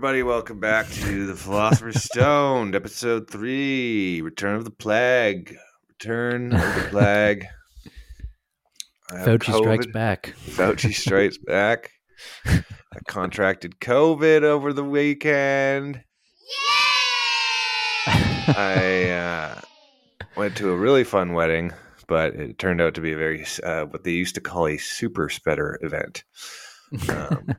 Everybody. Welcome back to the Philosopher's Stone, episode three Return of the Plague. Return of the Plague. Fauci strikes back. Fauci strikes back. I contracted COVID over the weekend. I uh, went to a really fun wedding, but it turned out to be a very, uh, what they used to call a super spreader event. Um,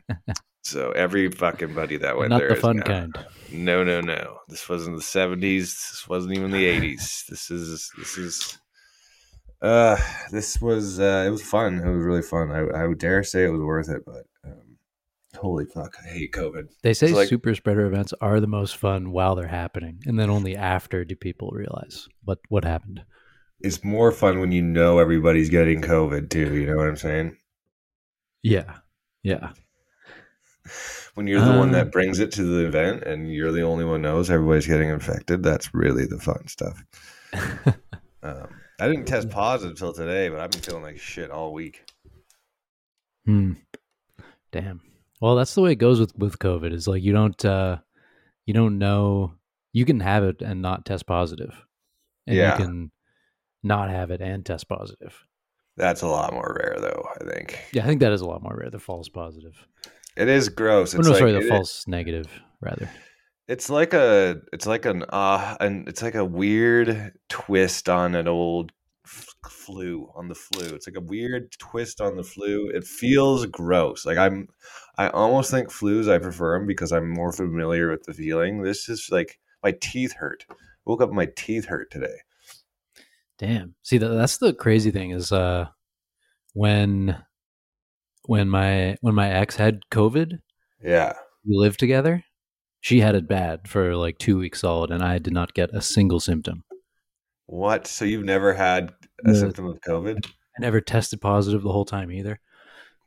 so every fucking buddy that went Not there the fun now- kind. No, no, no. This wasn't the seventies. This wasn't even the eighties. This is this is. Uh, this was uh, it was fun. It was really fun. I, I would dare say it was worth it, but um, holy fuck, I hate COVID. They say like- super spreader events are the most fun while they're happening, and then only after do people realize what what happened. It's more fun when you know everybody's getting COVID too. You know what I'm saying? Yeah, yeah. When you're the one Um, that brings it to the event and you're the only one knows everybody's getting infected, that's really the fun stuff. Um, I didn't test positive till today, but I've been feeling like shit all week. hmm. Damn. Well, that's the way it goes with with COVID. Is like you don't uh you don't know you can have it and not test positive, and Yeah. you can not have it and test positive. That's a lot more rare, though. I think. Yeah, I think that is a lot more rare. The false positive. It is gross. Oh, It's no, like, sorry, the false negative rather. It's like a, it's like an, uh, and it's like a weird twist on an old f- flu on the flu. It's like a weird twist on the flu. It feels gross. Like I'm, I almost think flus I prefer them because I'm more familiar with the feeling. This is like my teeth hurt. Woke up, my teeth hurt today. Damn. See, that, that's the crazy thing is uh when when my when my ex had COVID, Yeah. we lived together. She had it bad for like two weeks solid, and I did not get a single symptom. What? So you've never had a No. symptom of COVID? I never tested positive the whole time either.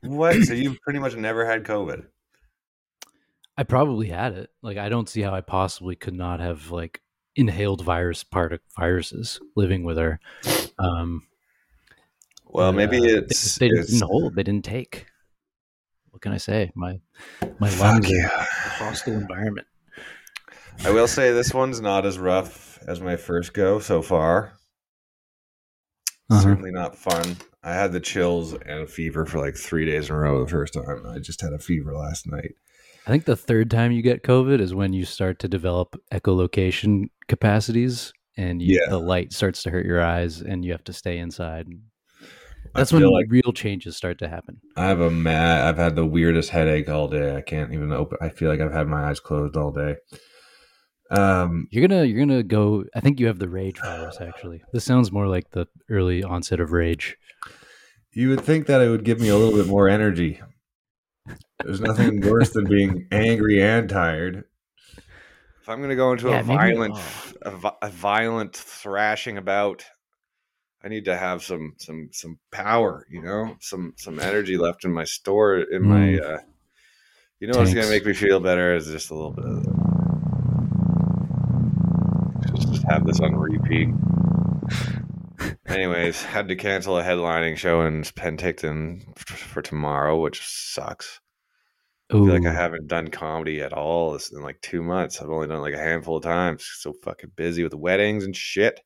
What? So you've pretty much never had COVID? I probably had it. Like I don't see how I possibly could not have like inhaled virus part of viruses living with her. Um, Well, maybe uh, they- it's they, it's- didn't hold. They didn't take. Can I say? My my lungs yeah. hostile environment. I will say this one's not as rough as my first go so far. Uh-huh. Certainly not fun. I had the chills and a fever for like three days in a row the first time. I just had a fever last night. I think the third time you get COVID is when you start to develop echolocation capacities and you, Yeah. the light starts to hurt your eyes and you have to stay inside. I That's when like real changes start to happen. I have a mad. I've had the weirdest headache all day. I can't even open. I feel like I've had my eyes closed all day. Um, You're gonna you're gonna go. I think you have the rage virus. Actually, this sounds more like the early onset of rage. you would think that it would give me a little bit more energy. There's nothing worse than being angry and tired. If I'm going to go into Yeah, a violent, a, a violent thrashing about, I need to have some some some power. You know, some some energy left in my store. In my, Mm. uh, you know, what's going to make me feel better is just a little bit of. Just, just have this on repeat. Anyways, had to cancel a headlining show in Penticton for tomorrow, which sucks. I feel like I haven't done comedy at all in like two months. I've only done like a handful of times. So fucking busy with weddings and shit.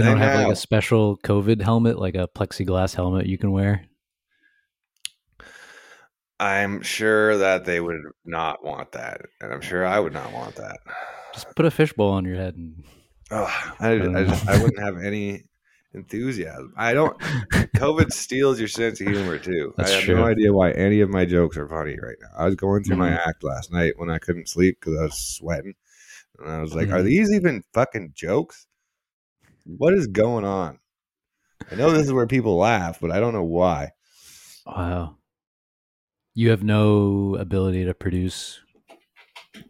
They don't have like a special COVID helmet, like a plexiglass helmet you can wear. I'm sure that they would not want that, and I'm sure I would not want that. Just put a fishbowl on your head and Oh, I, don't I, just, I wouldn't have any enthusiasm. I don't. COVID steals your sense of humor too. That's I have true. no idea why any of my jokes are funny right now. I was going through my Mhm. act last night when I couldn't sleep because I was sweating, and I was like, "Are Mhm. these even fucking jokes? What is going on?" I know this is where people laugh, but I don't know why. wow, you have no ability to produce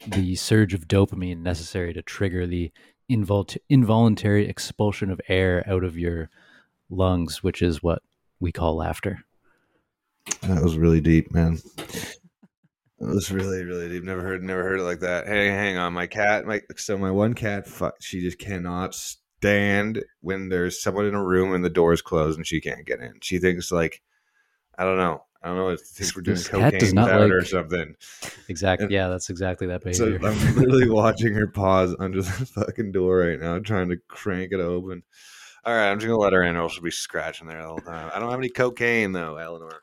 the surge of dopamine necessary to trigger the invol- involuntary expulsion of air out of your lungs, which is what we call laughter. That was really deep, man. It was really, really deep. Never heard, never heard it like that. Hey, hang on, my cat. My so my one cat, fuck, she just cannot stand when there's someone in a room and the door's closed and she can't get in. She thinks like, I don't know. I don't know. I think we're doing this cocaine does not her or something. Exactly. And- Yeah, that's exactly that So behavior. I'm literally watching her pause under the fucking door right now, trying to crank it open. All right, I'm just gonna let her in, or she'll be scratching there all the whole time. I don't have any cocaine though, Eleanor.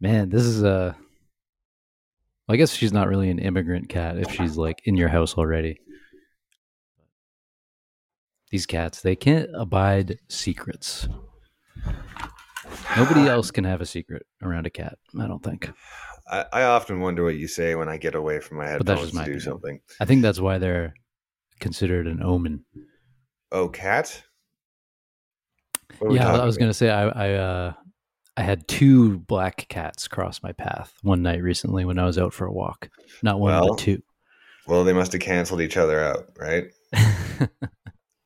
Man, this is a. Well, I guess she's not really an immigrant cat if she's like in your house already. These cats, they can't abide secrets. Nobody else can have a secret around a cat. I don't think. I, I often wonder what you say when I get away from my But that's headphones just to do something. I think that's why they're considered an omen. Oh, cat? What are we Yeah, I was about? gonna say I I uh I had two black cats cross my path one night recently when I was out for a walk. Not one, Well- but two. Well, they must have canceled each other out, right?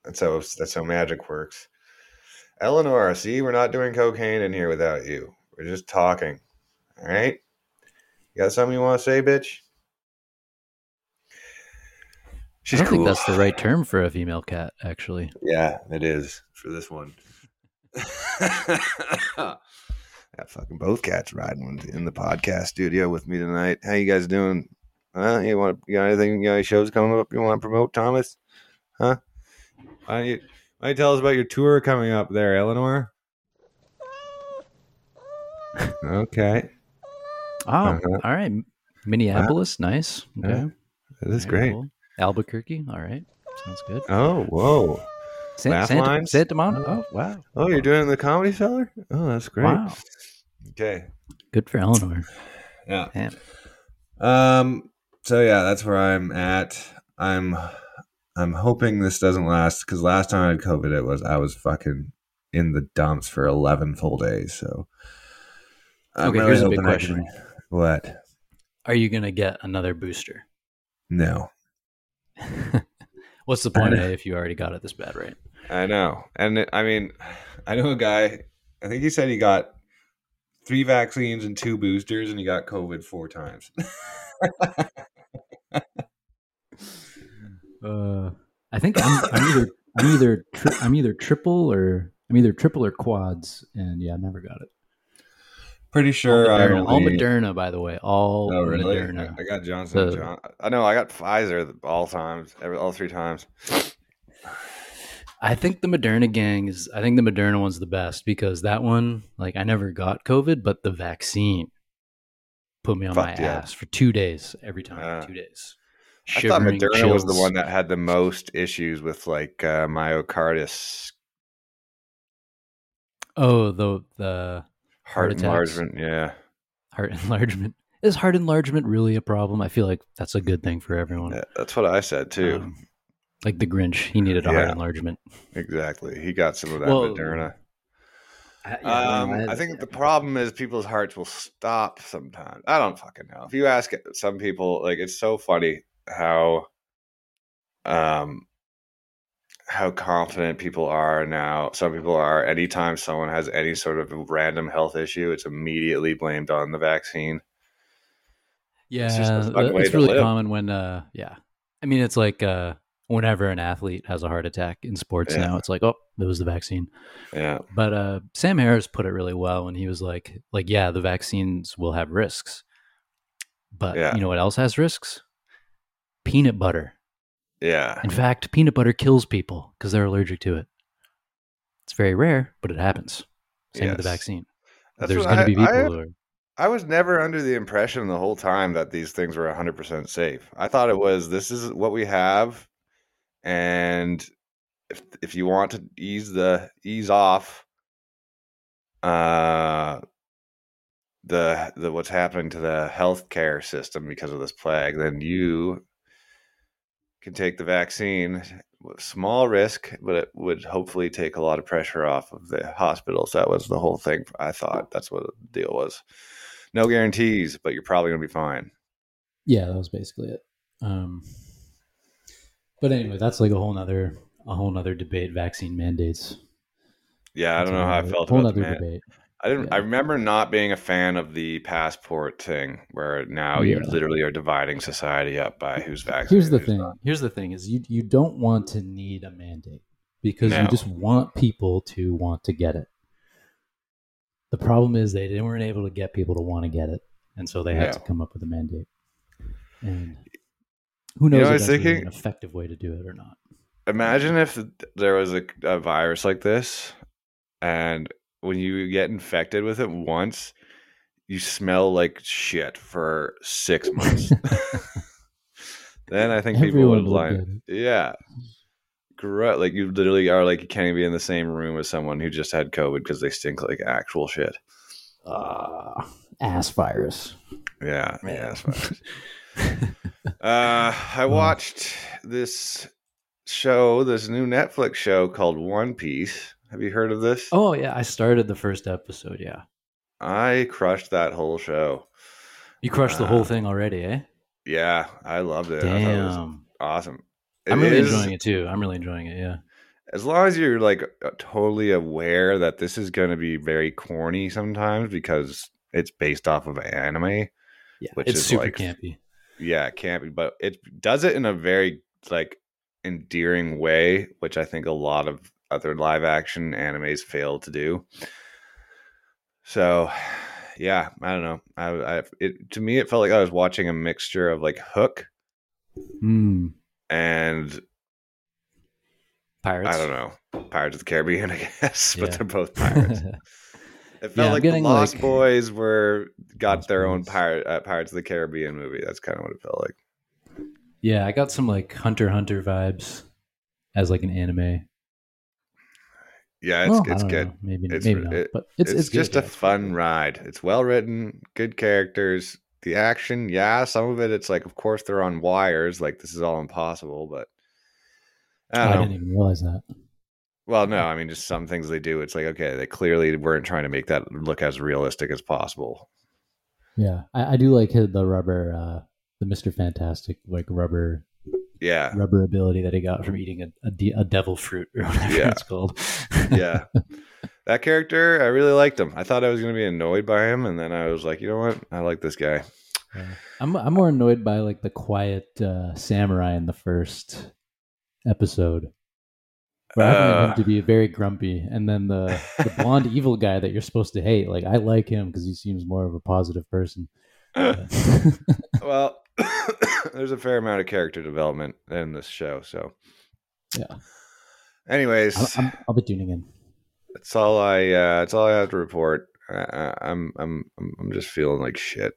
That's how that's how magic works. Eleanor, see, we're not doing cocaine in here without you. We're just talking. All right? You got something you want to say, bitch? She's I don't cool. think that's the right term for a female cat, actually. Yeah, it is for this one. I got fucking both cats riding in the podcast studio with me tonight. How you guys doing? Huh? You want you got anything? You got any shows coming up you want to promote, Thomas? Huh? Why don't you why don't you tell us about your tour coming up there, Eleanor? okay, Oh, Uh-huh. all right. Minneapolis, nice. Okay. Yeah, that is great. cool. Albuquerque, all right. Sounds good. Oh, whoa! San, Laugh Santa, lines? Santa Monica. Oh, wow. Oh, you're doing the comedy cellar? Oh, that's great. Wow. Okay. Good for Eleanor. Yeah. Um. So yeah, that's where I'm at. I'm. I'm hoping this doesn't last because last time I had COVID, it was I was fucking in the dumps for eleven full days. So. I'm Okay, really here's a big question. can- What? Are you going to get another booster? No. What's the point if you already got it this bad, right? I know, and it, I mean, I know a guy. I think he said he got three vaccines and two boosters, and he got COVID four times. Uh, I think I'm, I'm either I'm either tri- I'm either triple or I'm either triple or quads, and yeah, I never got it. Pretty sure all, I Moderna, all Moderna, by the way, all Oh really? Moderna. I got Johnson. The- John- I know I got Pfizer all times, every, all three times. I think the Moderna gang is. I think the Moderna one's the best because that one, like, I never got COVID, but the vaccine put me on Fucked my you up. ass for two days every time. Ah. two days. I thought Moderna was the one that had the most issues with like uh, myocarditis, Oh, the the heart, Heart enlargement. Yeah, heart enlargement. Is heart enlargement really a problem? I feel like that's a good thing for everyone. Yeah, that's what I said too. Um, like the Grinch, he needed a heart enlargement. exactly. He got some of that Well, Moderna. I, Um, I think the problem is people's hearts will stop sometimes. I don't fucking know. If you ask some people, like it's so funny how, um, how confident people are now. Some people are. Anytime someone has any sort of random health issue, it's immediately blamed on the vaccine. yeah, it's just a fun uh, way it's really live. common when, uh, yeah. I mean, it's like uh, whenever an athlete has a heart attack in sports Yeah. now, it's like, oh, it was the vaccine. Yeah, But uh, Sam Harris put it really well when he was like, like, yeah, the vaccines will have risks, but Yeah. you know what else has risks? Peanut butter. yeah. In fact, peanut butter kills people because they're allergic to it. It's very rare, but it happens. Same with the vaccine. That's There's going to be people I- who are. I was never under the impression the whole time that these things were 100% safe. I thought it was this is what we have and if if you want to ease the ease off uh the the what's happening to the healthcare system because of this plague, then you can take the vaccine. Small risk, but it would hopefully take a lot of pressure off of the hospitals. That was the whole thing. I thought that's what the deal was. No guarantees, but you're probably gonna be fine. Yeah, that was basically it. Um, but anyway, that's like a whole nother a whole nother debate. Vaccine mandates. Yeah, I don't know how I felt whole about the nother debate. I didn't. I remember not being a fan of the passport thing, where now you literally are dividing society up by who's vaccinated. Here's the thing. not. Here's the thing: is you you don't want to need a mandate because No. you just want people to want to get it. The problem is they, weren't able to get people to want to get it, and so they had Yeah. to come up with a mandate. And who know, knows I if that's thinking- an effective way to do it or not? Imagine if there was a, a virus like this, and when you get infected with it once, you smell like shit for six months. then I think people would Everyone would line. Yeah. Gro- like you literally are like you can't even be in the same room with someone who just had COVID because they stink like actual shit. Ah, ass virus. Yeah, Man. yeah, that's fine. Uh, I watched this show, this new Netflix show called One Piece. Have you heard of this? oh yeah, I started the first episode. Yeah, I crushed that whole show. you crushed the whole Uh, thing already, eh? Yeah, I loved it. I it was Damn, awesome. I'm really is- enjoying it too. I'm really enjoying it. Yeah. As long as you're like uh, totally aware that this is going to be very corny sometimes because it's based off of anime. Yeah, Which it's is super like- campy. Yeah, it can't be, but it does it in a very like endearing way, which I think a lot of other live action animes fail to do. So, yeah, I don't know. I, I it to me it felt like I was watching a mixture of like Hook Mm, and pirates. I don't know Pirates of the Caribbean, I guess, but Yeah. they're both pirates. It felt I'm like the Lost like- Boys were got Lost their own pirate uh, Pirates of the Caribbean movie. That's kind of what it felt like. Yeah, I got some like Hunter Hunter vibes as like an anime. Yeah, it's Well, it's good. know. Maybe It's- maybe not, it- but it's it's, it's, just yeah, a fun ride. It's well written, good characters. The action, yeah, some of it, it's like, of course, they're on wires. Like this is all impossible, but I don't I didn't even realize that. Well, no, I mean, just some things they do. It's like, okay, they clearly weren't trying to make that look as realistic as possible. Yeah, I, I do like the rubber, uh, the Mister Fantastic like rubber Yeah, rubber ability that he got from eating a a, de- a devil fruit or whatever Yeah. it's called. yeah. that character, I really liked him. I thought I was going to be annoyed by him, and then I was like, you know what? I like this guy. I'm I'm more annoyed by like the quiet uh, samurai in the first episode. Where I find Uh. him to be very grumpy, and then the, the blonde evil guy that you're supposed to hate. Like I like him because he seems more of a positive person. Well, there's a fair amount of character development in this show, so Yeah. Anyways, I'm, I'm, I'll be tuning in. that's all I. Uh, that's all I have to report. I'm. I'm. I'm. I'm just feeling like shit.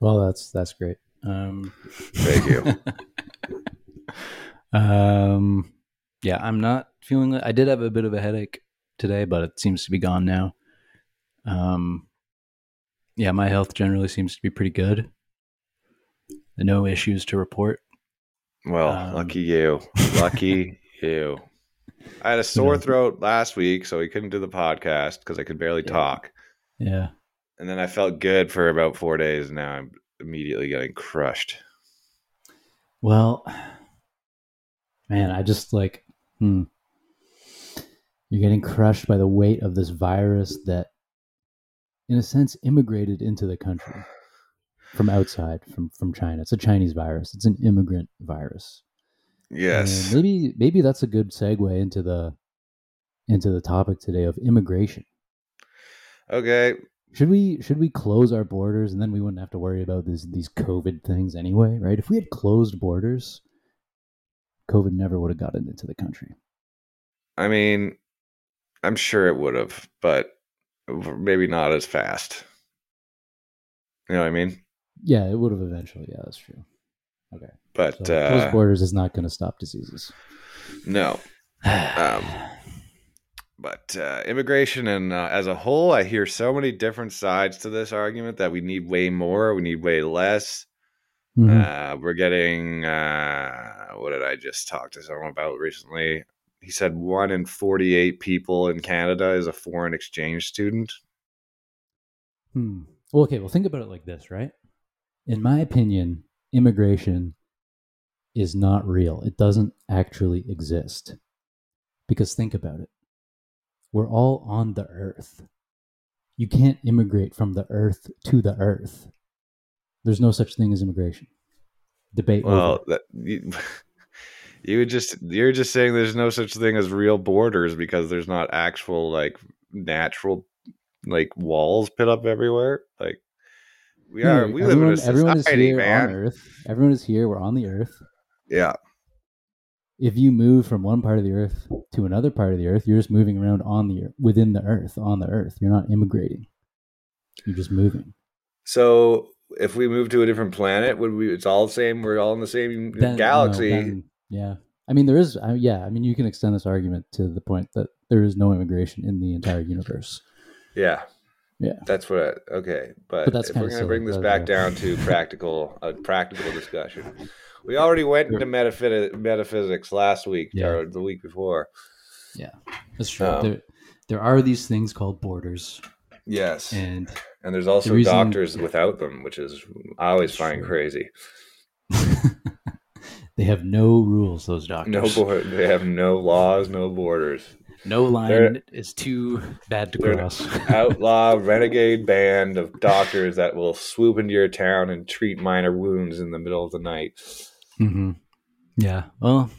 Well, that's that's great. Um, Thank you. um, yeah, I'm not feeling. I did have a bit of a headache today, but it seems to be gone now. Um, yeah, my health generally seems to be pretty good. No issues to report. Well, Um, lucky you. Lucky you. I had a sore throat last week, so we couldn't do the podcast because I could barely Yeah. talk. Yeah, And then I felt good for about four days. And now I'm immediately getting crushed. Well, man, I just like, hmm. You're getting crushed by the weight of this virus that, in a sense, immigrated into the country from outside, from from China. It's a Chinese virus. It's an immigrant virus. Yes. And maybe maybe that's a good segue into the into the topic today of immigration. Okay. Should we should we close our borders and then we wouldn't have to worry about these these COVID things anyway, right? If we had closed borders, COVID never would have gotten into the country. I mean, I'm sure it would have, but maybe not as fast. You know what I mean? Yeah, it would have eventually. Yeah, that's true. Okay. But So closed uh, borders is not going to stop diseases. no. Um, But uh, immigration and uh, as a whole, I hear so many different sides to this argument that we need way more, we need way less. Mhm. Uh, we're getting uh, what did I just talk to someone about recently? He said one in forty-eight people in Canada is a foreign exchange student. Hmm. Well, okay. Well, think about it like this, right? In my opinion, immigration is not real. It doesn't actually exist. Because think about it. We're all on the earth. You can't immigrate from the earth to the earth. There's no such thing as immigration. Debate Well, over. that you, you would just you're just saying there's no such thing as real borders because there's not actual like natural like walls put up everywhere. Like we No, are, we live in a everyone is society, here man. on Earth. Everyone is here. We're on the Earth. Yeah, If you move from one part of the Earth to another part of the Earth, you're just moving around on the within the Earth, on the Earth. You're not immigrating. You're just moving. So if we move to a different planet, would we? It's all the same. We're all in the same Then- no, galaxy. then- yeah. I mean, there is. I yeah. I mean, you can extend this argument to the point that there is no immigration in the entire universe. yeah, Yeah. that's what. I, okay, but, But that's if we're going to bring this back down to practical, a practical discussion. We already went into metaphy- metaphysics last week Yeah. or the week before. Yeah, that's true. Um, there, there are these things called borders, Yes, and and there's also reason- doctors without them, which is I always find Sure. crazy. they have no rules. Those doctors. No, board, they have no laws, no borders. No line They're- is too bad to cross. Outlaw renegade band of doctors that will swoop into your town and treat minor wounds in the middle of the night. hmm Yeah. Well,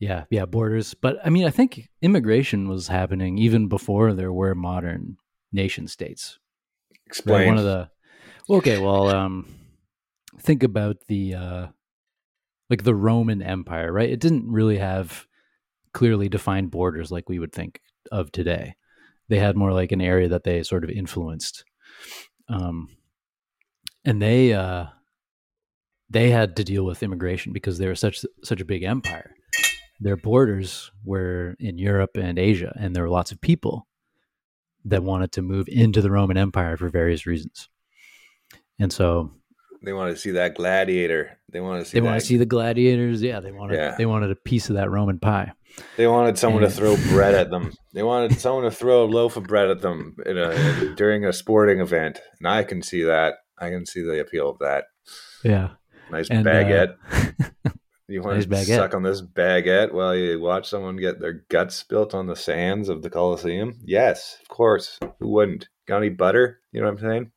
yeah, yeah, borders. But I mean, I think immigration was happening even before there were modern nation states. Right? Explain. One of the okay, well, um, think about the uh, like the Roman Empire, right? It didn't really have clearly defined borders like we would think of today. They had more like an area that they sort of influenced, um, and they uh, they had to deal with immigration because they were such such a big empire. Their borders were in Europe and Asia, and there were lots of people that wanted to move into the Roman Empire for various reasons. And so they wanted to see that gladiator. They wanted to see. they want that- to see the gladiators. Yeah, they wanted Yeah. they wanted a piece of that Roman pie. They wanted someone to throw bread at them. They wanted someone to throw a loaf of bread at them in a, during a sporting event, and I can see that. I can see the appeal of that. Yeah. Nice And, uh, baguette. you want nice to suck on this baguette while you watch someone get their guts spilt on the sands of the Colosseum? Yes, of course. Who wouldn't? Got any butter? You know what I'm saying?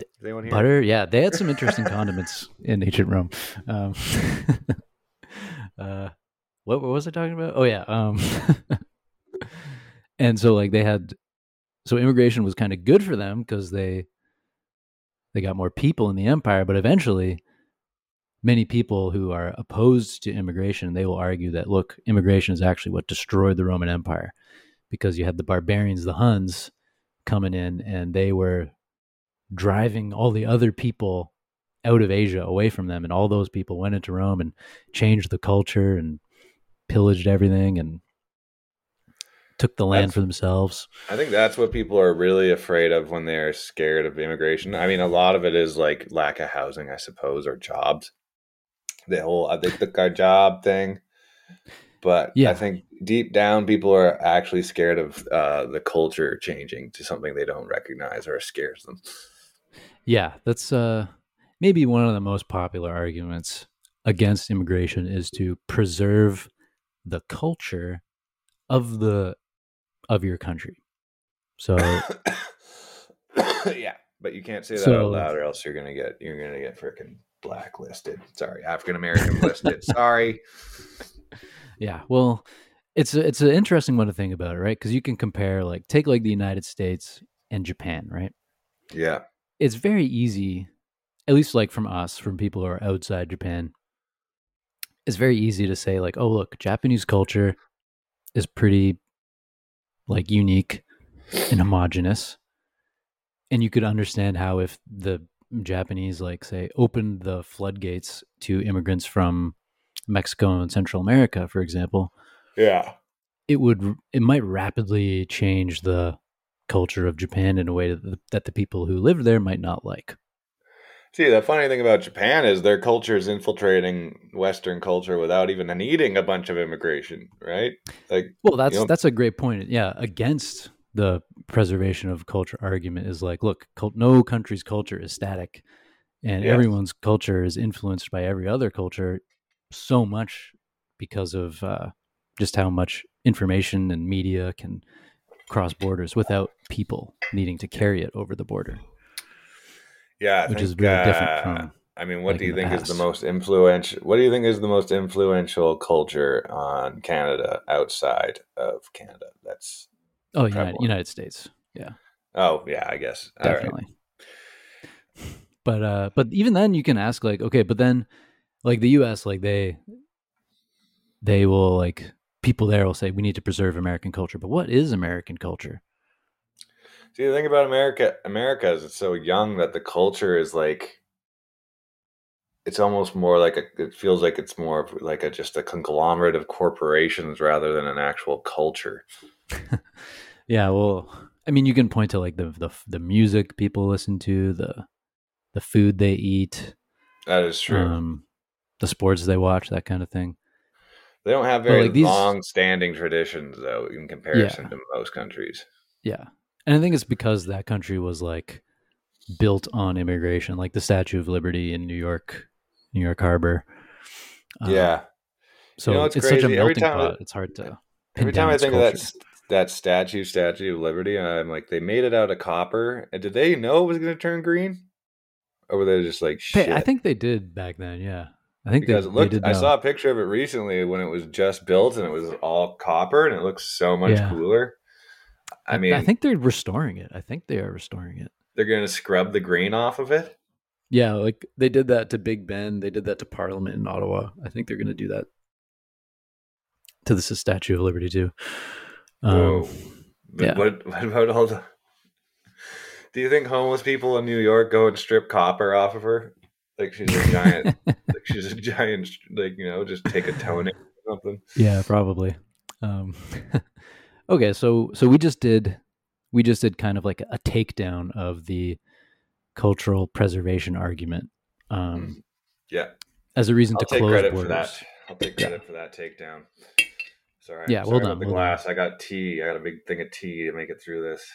Is anyone here? Butter, yeah, they had some interesting condiments in ancient Rome. Um, uh, what, what was I talking about? Oh yeah, um, and so like they had, so immigration was kind of good for them because they they got more people in the empire, but eventually, many people who are opposed to immigration they will argue that look, immigration is actually what destroyed the Roman Empire because you had the barbarians, the Huns, coming in, and they were driving all the other people out of Asia away from them. And all those people went into Rome and changed the culture and pillaged everything and took the land That's- for themselves. I think that's what people are really afraid of when they're scared of immigration. I mean, a lot of it is like lack of housing, I suppose, or jobs. The whole, I think the job thing. But Yeah. I think deep down, people are actually scared of uh, the culture changing to something they don't recognize or scares them. Yeah, that's uh, maybe one of the most popular arguments against immigration is to preserve the culture of the of your country. So yeah, but you can't say that So- out loud, or else you're gonna get you're gonna get freaking blacklisted. Sorry, African American listed. Sorry. Yeah, well, it's a, it's an interesting one to think about, right? Because you can compare, like, take like the United States and Japan, right? Yeah, It's very easy, at least like from us, from people who are outside Japan. It's very easy to say, like, oh, look, Japanese culture is pretty like unique and homogenous, and you could understand how if the Japanese, like, say, opened the floodgates to immigrants from Mexico and Central America, for example, yeah. it would it might rapidly change the culture of Japan in a way that the, that the people who live there might not like. See, the funny thing about Japan is their culture is infiltrating Western culture without even needing a bunch of immigration, right? Like, Well, that's know- that's a great point. Yeah, against the preservation of culture argument is like, look, cult, no country's culture is static, and Yes. everyone's culture is influenced by every other culture so much because of uh, just how much information and media can cross borders without people needing to carry it over the border, yeah, I which think, is really uh, different from I mean, what like do you the think is the most influential? What do you think is the most influential culture on Canada outside of Canada? That's Oh, United. United States. Yeah, Oh yeah, I guess. Right. definitely. But uh, but even then, you can ask like, okay, but then, like the U.S., like they, they will like people there will say we need to preserve American culture. But what is American culture? See, the thing about America, America is it's so young that the culture is like, it's almost more like a. It feels like it's more of like a just a conglomerate of corporations rather than an actual culture. Yeah, well, I mean, you can point to like the the the music people listen to, the the food they eat, That is true. um, the sports they watch, that kind of thing. they don't have very like, these- long-standing traditions, though, in comparison Yeah. to most countries. Yeah, and I think it's because that country was like built on immigration, like the Statue of Liberty in New York, New York Harbor. Um, yeah. so know, it's, it's such a. Melting pot. It's hard to. pin Every time I think of that that statue, Statue of Liberty, I'm like, they made it out of copper. And did they know it was going to turn green, or were they just like shit? I think they did back then. Yeah, I think because they, it looked. they did I know. saw a picture of it recently when it was just built and it was all copper and it looks so much Yeah. cooler. I mean, I think they're restoring it. I think they are restoring it. they're going to scrub the green off of it. Yeah, like they did that to Big Ben. They did that to Parliament in Ottawa. I think they're going to do that to the Statue of Liberty too. Whoa. Um, But yeah. what, what about all the? Do you think homeless people in New York go and strip copper off of her? Like she's a giant. like she's a giant. Like you know, just take a toenail or something. yeah, probably. Um, okay, so so we just did we just did kind of like a takedown of the cultural preservation argument um, Yeah, as a reason I'll to take close credit borders. for that. I'll take Yeah. credit for that takedown. Sorry. Yeah, well done, The well glass. I got tea. I got a big thing of tea to make it through this.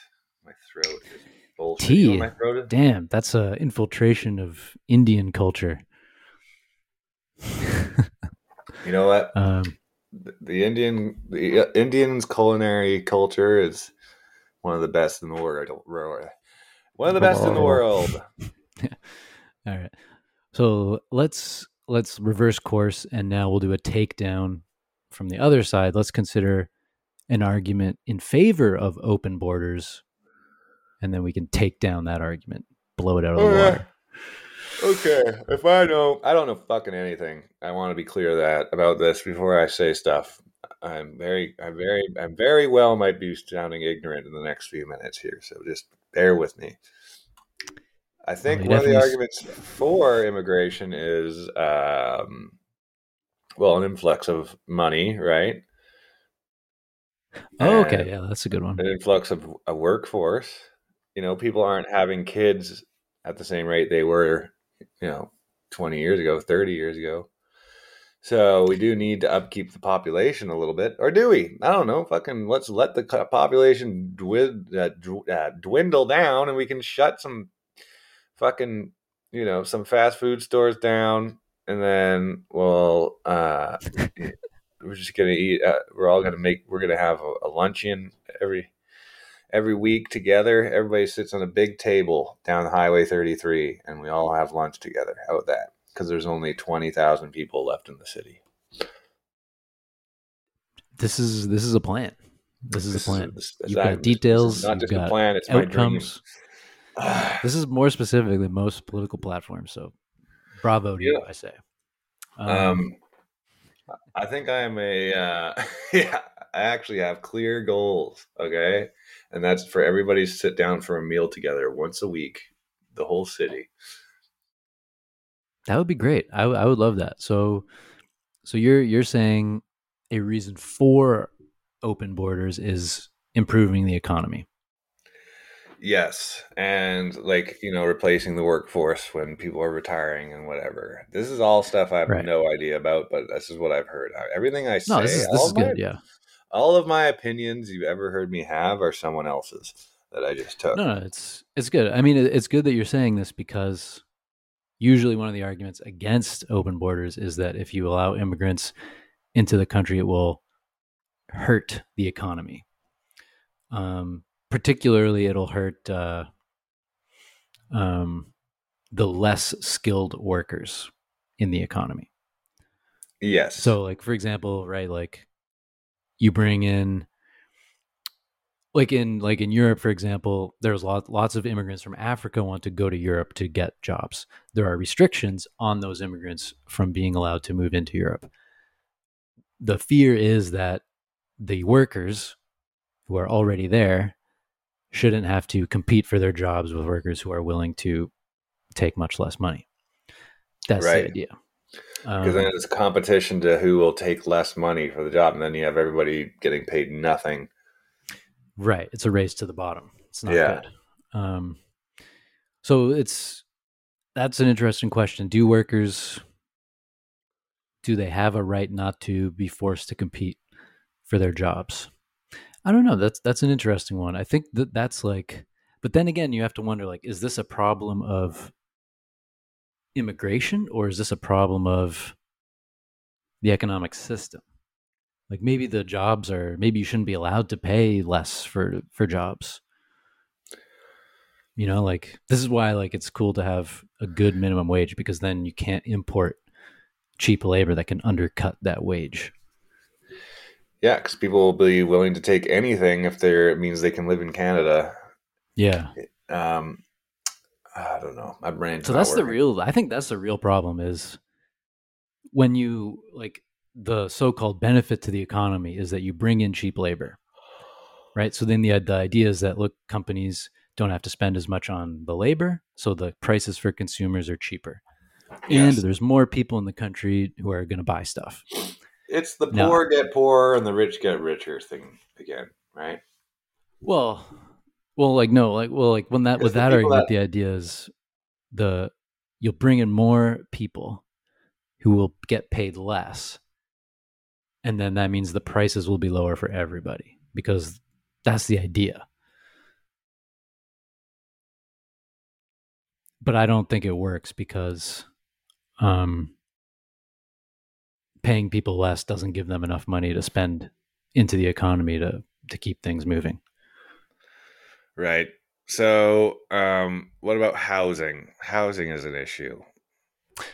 My throat is bullshit. Tea? My throat is? Damn, that's a infiltration of Indian culture. You know what? um, The- Indian, the uh, Indians' culinary culture is one of the best in the world. One of the best in the world. All right. So let's let's reverse course and now we'll do a takedown from the other side. Let's consider an argument in favor of open borders and then we can take down that argument, blow it out of the Oh, water. Okay, if I know, I don't know fucking anything. I want to be clear that about this before I say stuff. I'm very, I'm very, I'm very well might be sounding ignorant in the next few minutes here, so just bear with me. I think one of the arguments for immigration is, um, well, an influx of money, right? Oh, okay, And yeah, that's a good one. An influx of a workforce. You know, people aren't having kids at the same rate they were, you know, 20 years ago, 30 years ago. So we do need to upkeep the population a little bit, or do we? I don't know. Fucking let's let the population dwind, uh, uh, dwindle down, and we can shut some fucking, you know, some fast food stores down, and then well, uh, we're just gonna eat. Uh, we're all gonna make. We're gonna have a, a luncheon every every week together. Everybody sits on a big table down Highway 33, and we all have lunch together. How about that? Because there's only twenty thousand people left in the city. This is this is a plan. This is This a plan. this- You've got this is details, not you've just a plan. It's my dream. Outcomes. This is more specific than most political platforms, so bravo to you, I say. Um, I think I am a uh, yeah. I actually have clear goals. Okay, and that's for everybody to sit down for a meal together once a week, the whole city. That would be great. I, w- I would love that. So, so you're you're saying a reason for open borders is improving the economy. Yes, and like you know, replacing the workforce when people are retiring and whatever. This is all stuff I have Right. no idea about, but this is what I've heard. Everything I say, No, this is this all is my- good. Yeah. All of my opinions you've ever heard me have are someone else's that I just took. No, no, it's it's good. I mean, it's good that you're saying this because usually one of the arguments against open borders is that if you allow immigrants into the country, it will hurt the economy. Um, particularly, it'll hurt uh, um, the less skilled workers in the economy. Yes. So, like for example, right, like you bring in like in like in Europe, for example, there's lots lots of immigrants from Africa want to go to Europe to get jobs. There are restrictions on those immigrants from being allowed to move into Europe. The fear is that the workers who are already there shouldn't have to compete for their jobs with workers who are willing to take much less money. That's Right. the idea. Because Um, then it's competition to who will take less money for the job, and then you have everybody getting paid nothing. Right. It's a race to the bottom. It's not Yeah. good. Um, so it's that's an interesting question. Do workers do they have a right not to be forced to compete for their jobs? I don't know. That's that's an interesting one. I think that that's like but then again you have to wonder like is this a problem of immigration or is this a problem of the economic system? Like maybe the jobs are maybe you shouldn't be allowed to pay less for for jobs. You know, like this is why like it's cool to have a good minimum wage because then you can't import cheap labor that can undercut that wage. Yeah, because people will be willing to take anything if they're it means they can live in Canada. Yeah. Um, don't know. My brain's So that's the real I think that's the real problem is when you like the so-called benefit to the economy is that you bring in cheap labor. Right? So then the uh, the idea is that look companies don't have to spend as much on the labor, so the prices for consumers are cheaper. And there's more people in the country who are going to buy stuff. It's the No. poor get poorer and the rich get richer thing again, right? Well, well, like no, like well, like when that with that argument, that- the idea is the you'll bring in more people who will get paid less, and then that means the prices will be lower for everybody because that's the idea. But I don't think it works because um, paying people less doesn't give them enough money to spend into the economy to to keep things moving. Right. So, um, what about housing? Housing is an issue.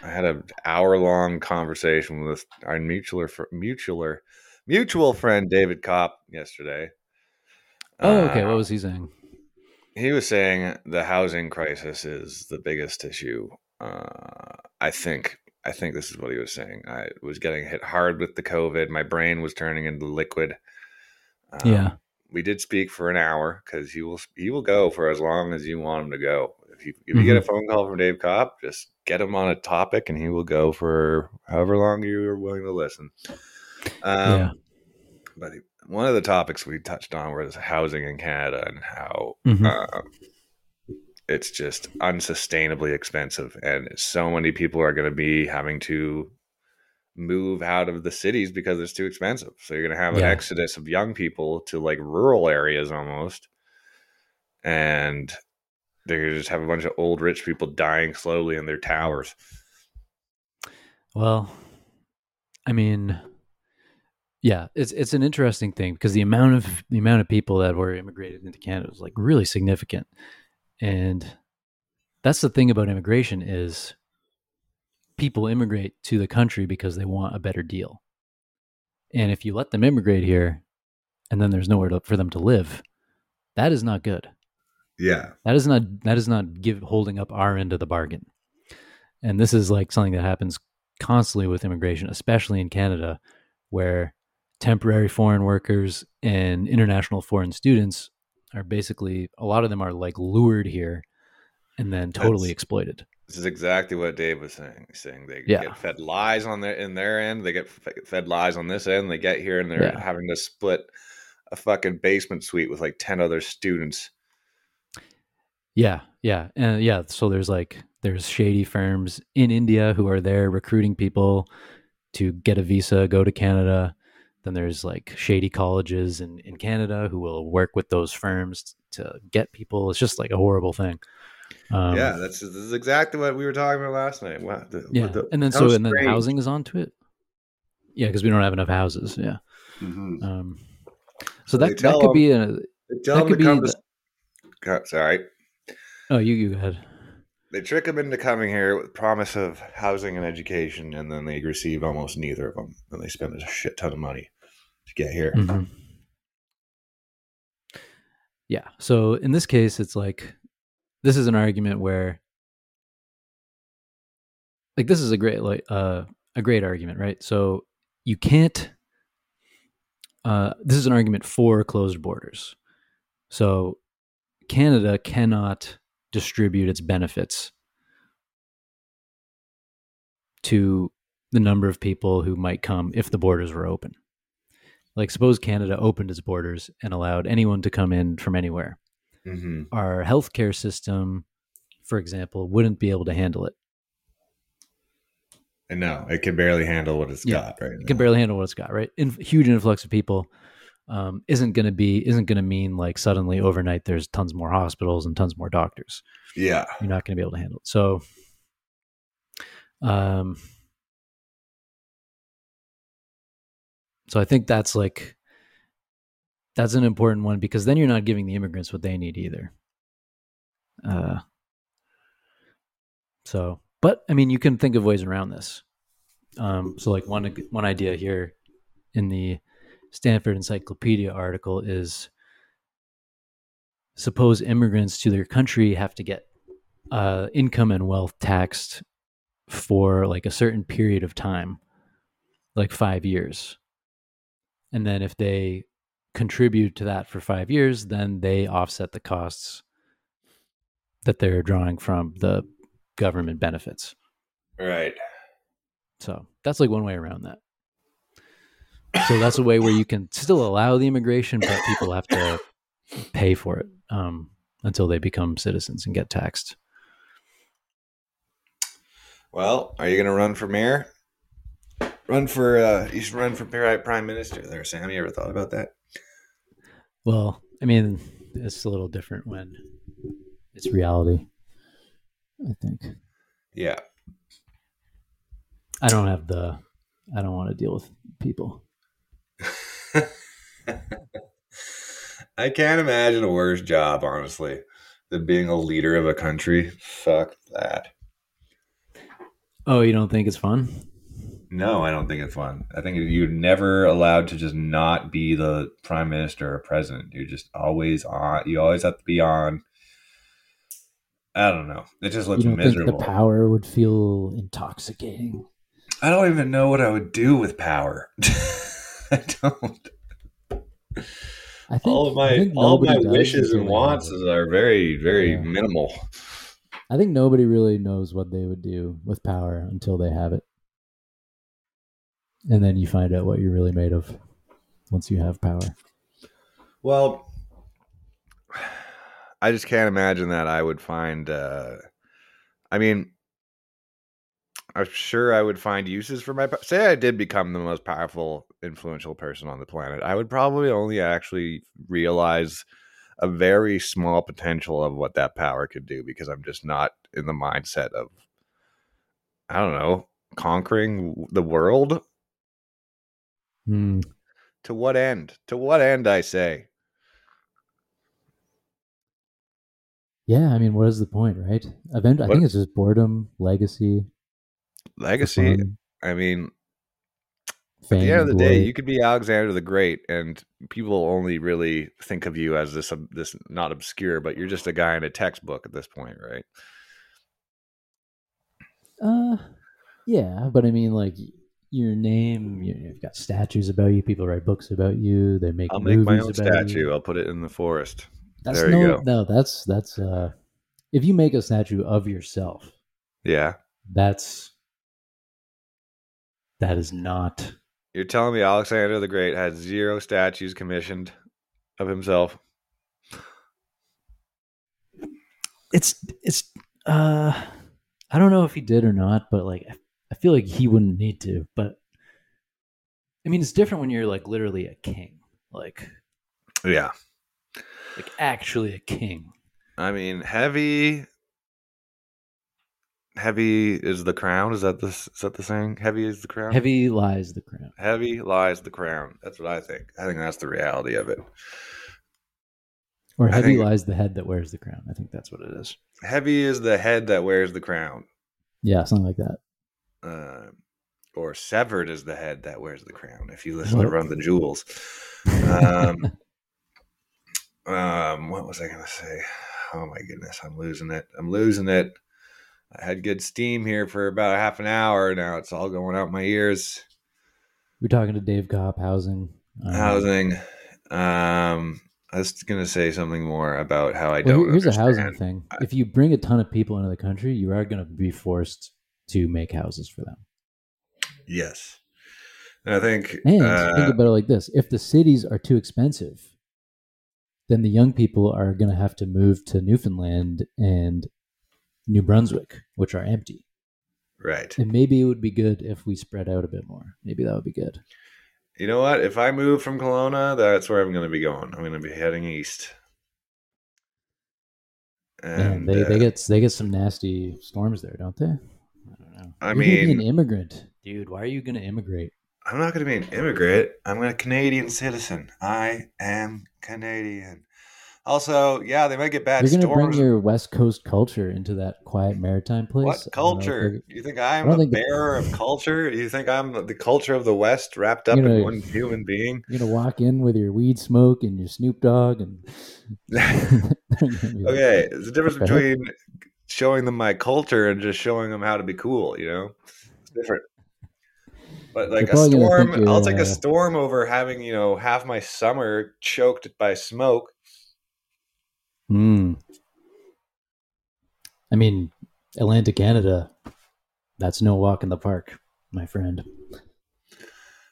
I had an hour long conversation with our mutual mutual mutual friend David Kopp yesterday. Oh, okay. Uh, What was he saying? he was saying the housing crisis is the biggest issue. Uh, I think. I think this is what he was saying. I was getting hit hard with the COVID. My brain was turning into liquid. Um, Yeah. We did speak for an hour because he will he will go for as long as you want him to go. If you if you get a phone call from Dave Kopp, just get him on a topic and he will go for however long you are willing to listen. Um, Yeah. But he- one of the topics we touched on was housing in Canada and how Mhm. uh, it's just unsustainably expensive, and so many people are going to be having to move out of the cities because it's too expensive. So you're going to have an Yeah. exodus of young people to like rural areas almost, and they're going to just have a bunch of old rich people dying slowly in their towers. Well, I mean, yeah, it's it's an interesting thing because the amount of the amount of people that were immigrated into Canada was like really significant, and that's the thing about immigration is people immigrate to the country because they want a better deal, and if you let them immigrate here, and then there's nowhere to, for them to live, that is not good. Yeah, That is not that is not give holding up our end of the bargain. And this is like something that happens constantly with immigration, especially in Canada, where temporary foreign workers and international foreign students are basically a lot of them are like lured here and then totally That's- exploited. This is exactly what Dave was saying. Saying they Yeah. get fed lies on their in their end, they get fed lies on this end. They get here and they're Yeah. having to split a fucking basement suite with like ten other students. Yeah, yeah, and yeah. So there's like there's shady firms in India who are there recruiting people to get a visa, go to Canada. Then there's like shady colleges in in Canada who will work with those firms to get people. It's just like a horrible thing. Um, yeah, that's this is exactly what we were talking about last night. Wow, the- yeah, the- and then so and then housing is onto it. Yeah, because we don't have enough houses. Yeah, Mhm. um, so They that that could 'em- be a. That could be to. Sorry, Oh, you you go ahead. they trick them into coming here with promise of housing and education, and then they receive almost neither of them, and they spend a shit ton of money to get here. Mhm. Yeah. So in this case, it's like this is an argument where like this is a great like uh a great argument, right? So you can't uh this is an argument for closed borders. So Canada cannot distribute its benefits to the number of people who might come if the borders were open. Like, suppose Canada opened its borders and allowed anyone to come in from anywhere. Mm-hmm. Our healthcare system, for example, wouldn't be able to handle it. And no, it can barely handle what it's Yeah, got right It can barely handle what it's got, right? In, huge influx of people um, isn't going to be isn't going to mean like suddenly overnight there's tons more hospitals and tons more doctors. yeah. you're not going to be able to handle it. So, um, so I think that's like that's an important one because then you're not giving the immigrants what they need either. Uh, so, but I mean, you can think of ways around this. Um, so, like one one idea here in the Stanford Encyclopedia article is suppose immigrants to their country have to get uh, income and wealth taxed for like a certain period of time, like five years. And then if they contribute to that for five years, then they offset the costs that they're drawing from the government benefits. Right. So that's like one way around that. So that's a way where you can still allow the immigration, but people have to pay for it um, until they become citizens and get taxed. Well, are you going to run for mayor? Run for uh you should run for pri- prime minister there, Sam. You ever thought about that? Well, I mean, it's a little different when it's reality. I think Yeah. I don't have the. I don't want to deal with people. I can't imagine a worse job, honestly, than being a leader of a country. Fuck that. Oh, you don't think it's fun? No, I don't think it's fun. I think you're never allowed to just not be the prime minister or president. You're just always on. You always have to be on. I don't know. It just looks you don't miserable. think the power would feel intoxicating? I don't even know what I would do with power. I don't. I think all of I my think all of my wishes and wants have are very very Yeah. minimal. I think nobody really knows what they would do with power until they have it, and then you find out what you're really made of once you have power. Well, I just can't imagine that I would find. Uh, I mean, I'm sure I would find uses for my. Say, I did become the most powerful, influential person on the planet. I would probably only actually realize a very small potential of what that power could do because I'm just not in the mindset of. I don't know, conquering the world. Hmm. To what end? To what end? I say. Yeah, I mean, what is the point, right? Event. I think it's just boredom, legacy, Legacy. fun, I mean, fame, At the end of the day, you could be Alexander the Great, and people only really think of you as this um, this not obscure, but you're just a guy in a textbook at this point, right? Uh, yeah, but I mean, like your name, you, you've got statues about you. People write books about you. They make I'll make my own statue. You. I'll put it in the forest. That's There you go. no. That's that's uh, if you make a statue of yourself, Yeah, that's that is not. you're telling me Alexander the Great had zero statues commissioned of himself? It's it's. Uh, I don't know if he did or not, but like I, I feel like he wouldn't need to. But I mean, it's different when you're like literally a king, like Yeah, like actually a king. I mean, heavy. Heavy is the crown. Is that the is that the saying? Heavy is the crown. Heavy lies the crown. Heavy lies the crown. That's what I think. I think that's the reality of it. Or heavy think- lies the head that wears the crown. I think that's what it is. Heavy is the head that wears the crown. Yeah, something like that. Uh, or severed is the head that wears the crown. If you listen to Run the Jewels. Um, Um, what was I gonna say? Oh my goodness, I'm losing it. I'm losing it. I had good steam here for about half an hour. Now it's all going out my ears. We're talking to Dave Kopp, housing. Um, Housing. Um, I was gonna say something more about how I well, don't. here- here's a housing understand. thing. If you bring a ton of people into the country, you are going to be forced to make houses for them. Yes, and I think. And uh, think about it like this: if the cities are too expensive, then the young people are going to have to move to Newfoundland and New Brunswick, which are empty. right. And maybe it would be good if we spread out a bit more. Maybe that would be good. You know what? If I move from Kelowna, that's where I'm going to be going. I'm going to be heading east. Man, And they, uh, they get they get some nasty storms there, don't they? I don't know. I You're gonna be an immigrant, dude. Why are you going to immigrate? I'm not going to be an immigrant. I'm a Canadian citizen. I am Canadian. Also, yeah, they might get bad You're going to bring your West Coast culture into that quiet maritime place. what I don't know if culture? You think I'm a think the- bearer of culture? You think I'm the culture of the West wrapped up You know- in one human being? You're gonna walk in with your weed smoke and your Snoop Dogg and okay, there's a difference What between showing them my culture and just showing them how to be cool. You know, it's different. But like a storm, I'll take a uh, storm over having you know half my summer choked by smoke. Hmm. I mean, Atlantic Canada, that's no walk in the park, my friend.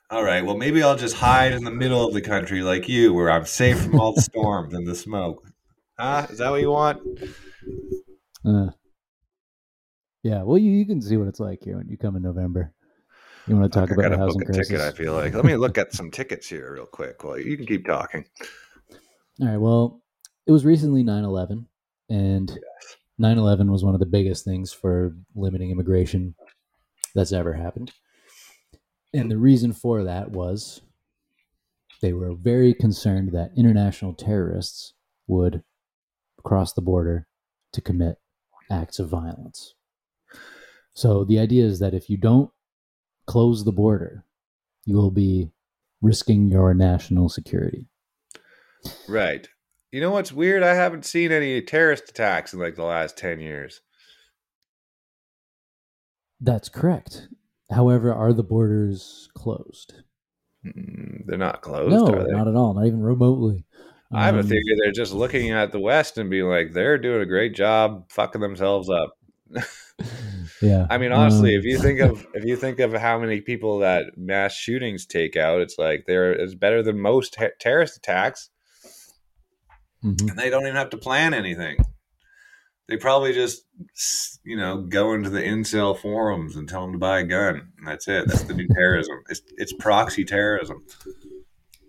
All right, well maybe I'll just hide in the middle of the country like you, where I'm safe from all the storms and the smoke. Huh? Is that what you want? Uh, yeah, well, you, you can see what it's like here when you come in November. You want to talk I about the book a crisis? ticket. I feel like. Let me look at some tickets here real quick. Well, you can keep talking. All right. Well, it was recently 9 11, and 9 11 was one of the biggest things for limiting immigration that's ever happened. And the reason for that was they were very concerned that international terrorists would cross the border to commit acts of violence. So the idea is that if you don't close the border, you will be risking your national security. Right. You know what's weird? I haven't seen any terrorist attacks in like the last 10 years. That's correct. However, are the borders closed? Mm, They're not closed, no, are they? not at all. Not even remotely. I have a Um, theory they're just looking at the West and being like, they're doing a great job fucking themselves up. Yeah. I mean, honestly, um, if you think of if you think of how many people that mass shootings take out, it's like they're it's better than most te- terrorist attacks, mhm. and they don't even have to plan anything. They probably just you know go into the incel forums and tell them to buy a gun, and that's it. That's the new terrorism. It's it's proxy terrorism.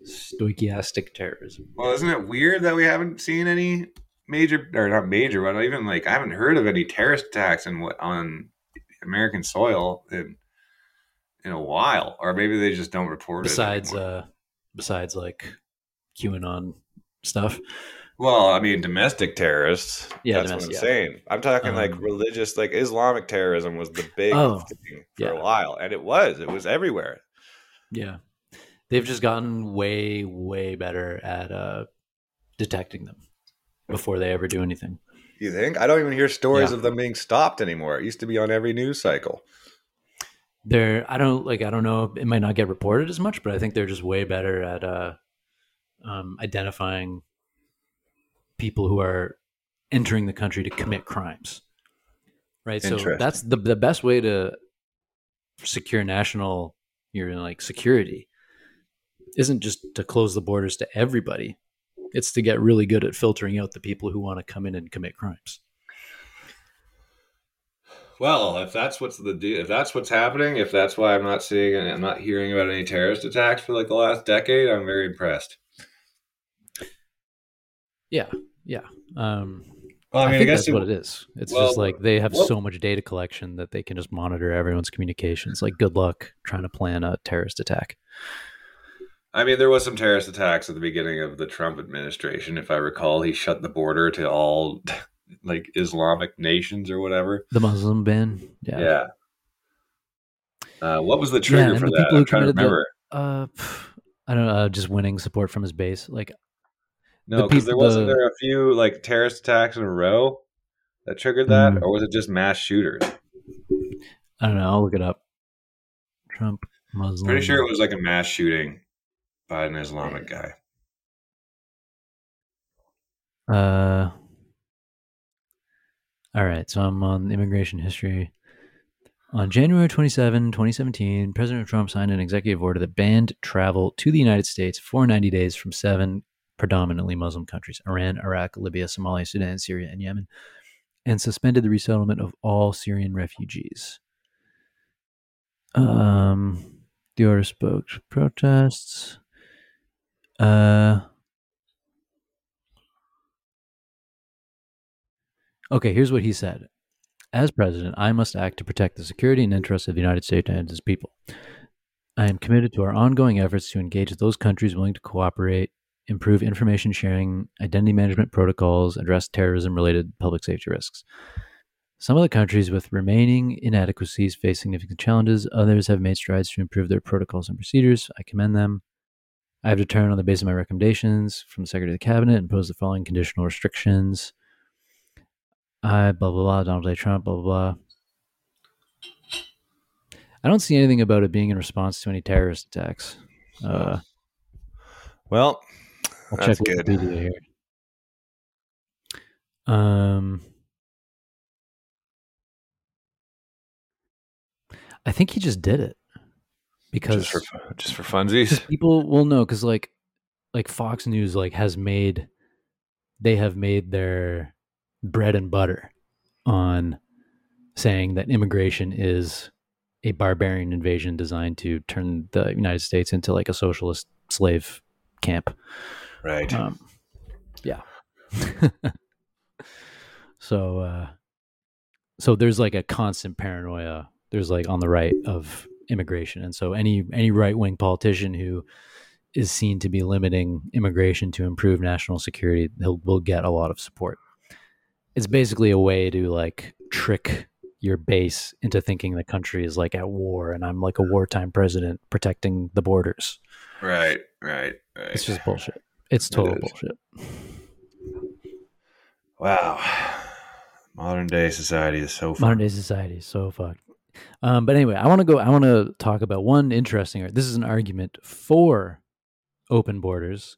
Stochastic terrorism. Well, isn't it weird that we haven't seen any major or not major, but even like I haven't heard of any terrorist attacks in what on American soil in in a while, or maybe they just don't report Besides, it. Besides, uh, besides like QAnon stuff. well, I mean, domestic terrorists. Yeah, that's what I'm yeah. saying. I'm talking like Um, religious, like Islamic terrorism was the big Oh, thing for yeah. a while, and it was. It was everywhere. Yeah. They've just gotten way, way better at uh, detecting them before they ever do anything. You think? I don't even hear stories Yeah. of them being stopped anymore. It used to be on every news cycle. They're I don't like I don't know it might not get reported as much, but I think they're just way better at uh, um, identifying people who are entering the country to commit crimes. Right. So that's the the best way to secure national your like security isn't just to close the borders to everybody. It's to get really good at filtering out the people who want to come in and commit crimes. Well, if that's what's the if that's what's happening, if that's why I'm not seeing and I'm not hearing about any terrorist attacks for like the last decade, I'm very impressed. Yeah, yeah. Um, Well, I, think that's what it is. It's well, just like they have what- so much data collection that they can just monitor everyone's communications. Like, good luck trying to plan a terrorist attack. I mean, there was some terrorist attacks at the beginning of the Trump administration. If I recall, he shut the border to all like Islamic nations or whatever. The Muslim ban. Yeah. Yeah. Uh, what was the trigger and for the that? people who I'm trying to committed the- Uh, I don't know. Just winning support from his base. Like, No, The because there wasn't the- there a few like terrorist attacks in a row that triggered that, Mm. or was it just mass shooters? I don't know. I'll look it up. Trump Muslim. Pretty sure it was like a mass shooting by an Islamic guy. Uh. All right, so I'm on immigration history. On January 27, 2017, President Trump signed an executive order that banned travel to the United States for 90 days from seven predominantly Muslim countries Iran, Iraq, Libya, Somalia, Sudan, Syria, and Yemen, and suspended the resettlement of all Syrian refugees. Um, the order spoke to protests. Uh, okay, here's what he said. As president, I must act to protect the security and interests of the United States and its people. I am committed to our ongoing efforts to engage those countries willing to cooperate, improve information sharing, identity management protocols, address terrorism related public safety risks. Some of the countries with remaining inadequacies face significant challenges. Others have made strides to improve their protocols and procedures. I commend them. I have determined on the basis of my recommendations from the Secretary of the Cabinet and impose the following conditional restrictions. I blah blah blah Donald J. Trump blah blah blah. I don't see anything about it being in response to any terrorist attacks. Uh, Well, I'll That's check good. Here. Um, I think he just did it because just for just for funsies. people will know because like like Fox News like has made they have made their bread and butter on saying that immigration is a barbarian invasion designed to turn the United States into like a socialist slave camp. Right. Um, yeah. so, uh, so there's like a constant paranoia. There's like on the right of immigration, and so any any right wing politician who is seen to be limiting immigration to improve national security, he'll will get a lot of support. It's basically a way to like trick your base into thinking the country is like at war, and I'm like a wartime president protecting the borders. right. Right. Right. It's just bullshit. It's total is. bullshit. wow. Modern day society is so fun. modern day society is so fucked. Um, but anyway, I want to go. I want to talk about one interesting. This is an argument for open borders,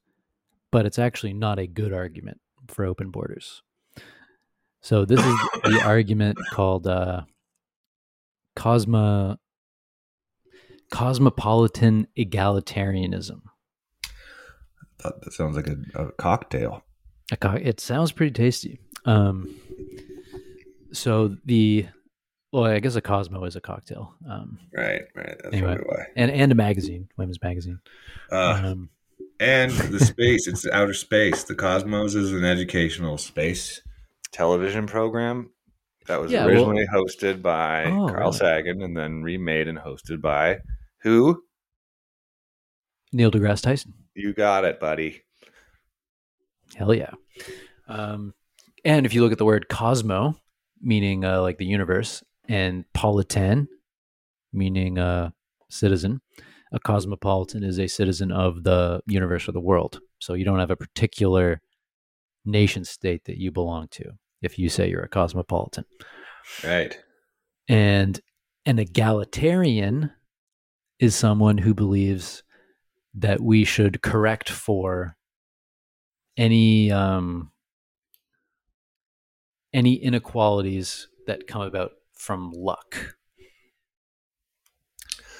but it's actually not a good argument for open borders. So this is the argument called uh, cosmo cosmopolitan egalitarianism. That, that sounds like a, a cocktail. A co- It sounds pretty tasty. Um, so the well, I guess a Cosmo is a cocktail. Um, Right. Right. That's Anyway. why. and and a magazine, women's magazine. Uh, um, and the space. It's outer space. The cosmos is an educational space. television program that was Yeah, well- originally hosted by Oh, Carl really? Sagan and then remade and hosted by who? Neil deGrasse Tyson. You got it, buddy. Hell yeah. Um, and if you look at the word cosmo, meaning uh, like the universe, and politan, meaning a citizen, a cosmopolitan is a citizen of the universe or the world. So you don't have a particular nation state that you belong to if you say you're a cosmopolitan. Right. And an egalitarian is someone who believes that we should correct for any um, any inequalities that come about from luck.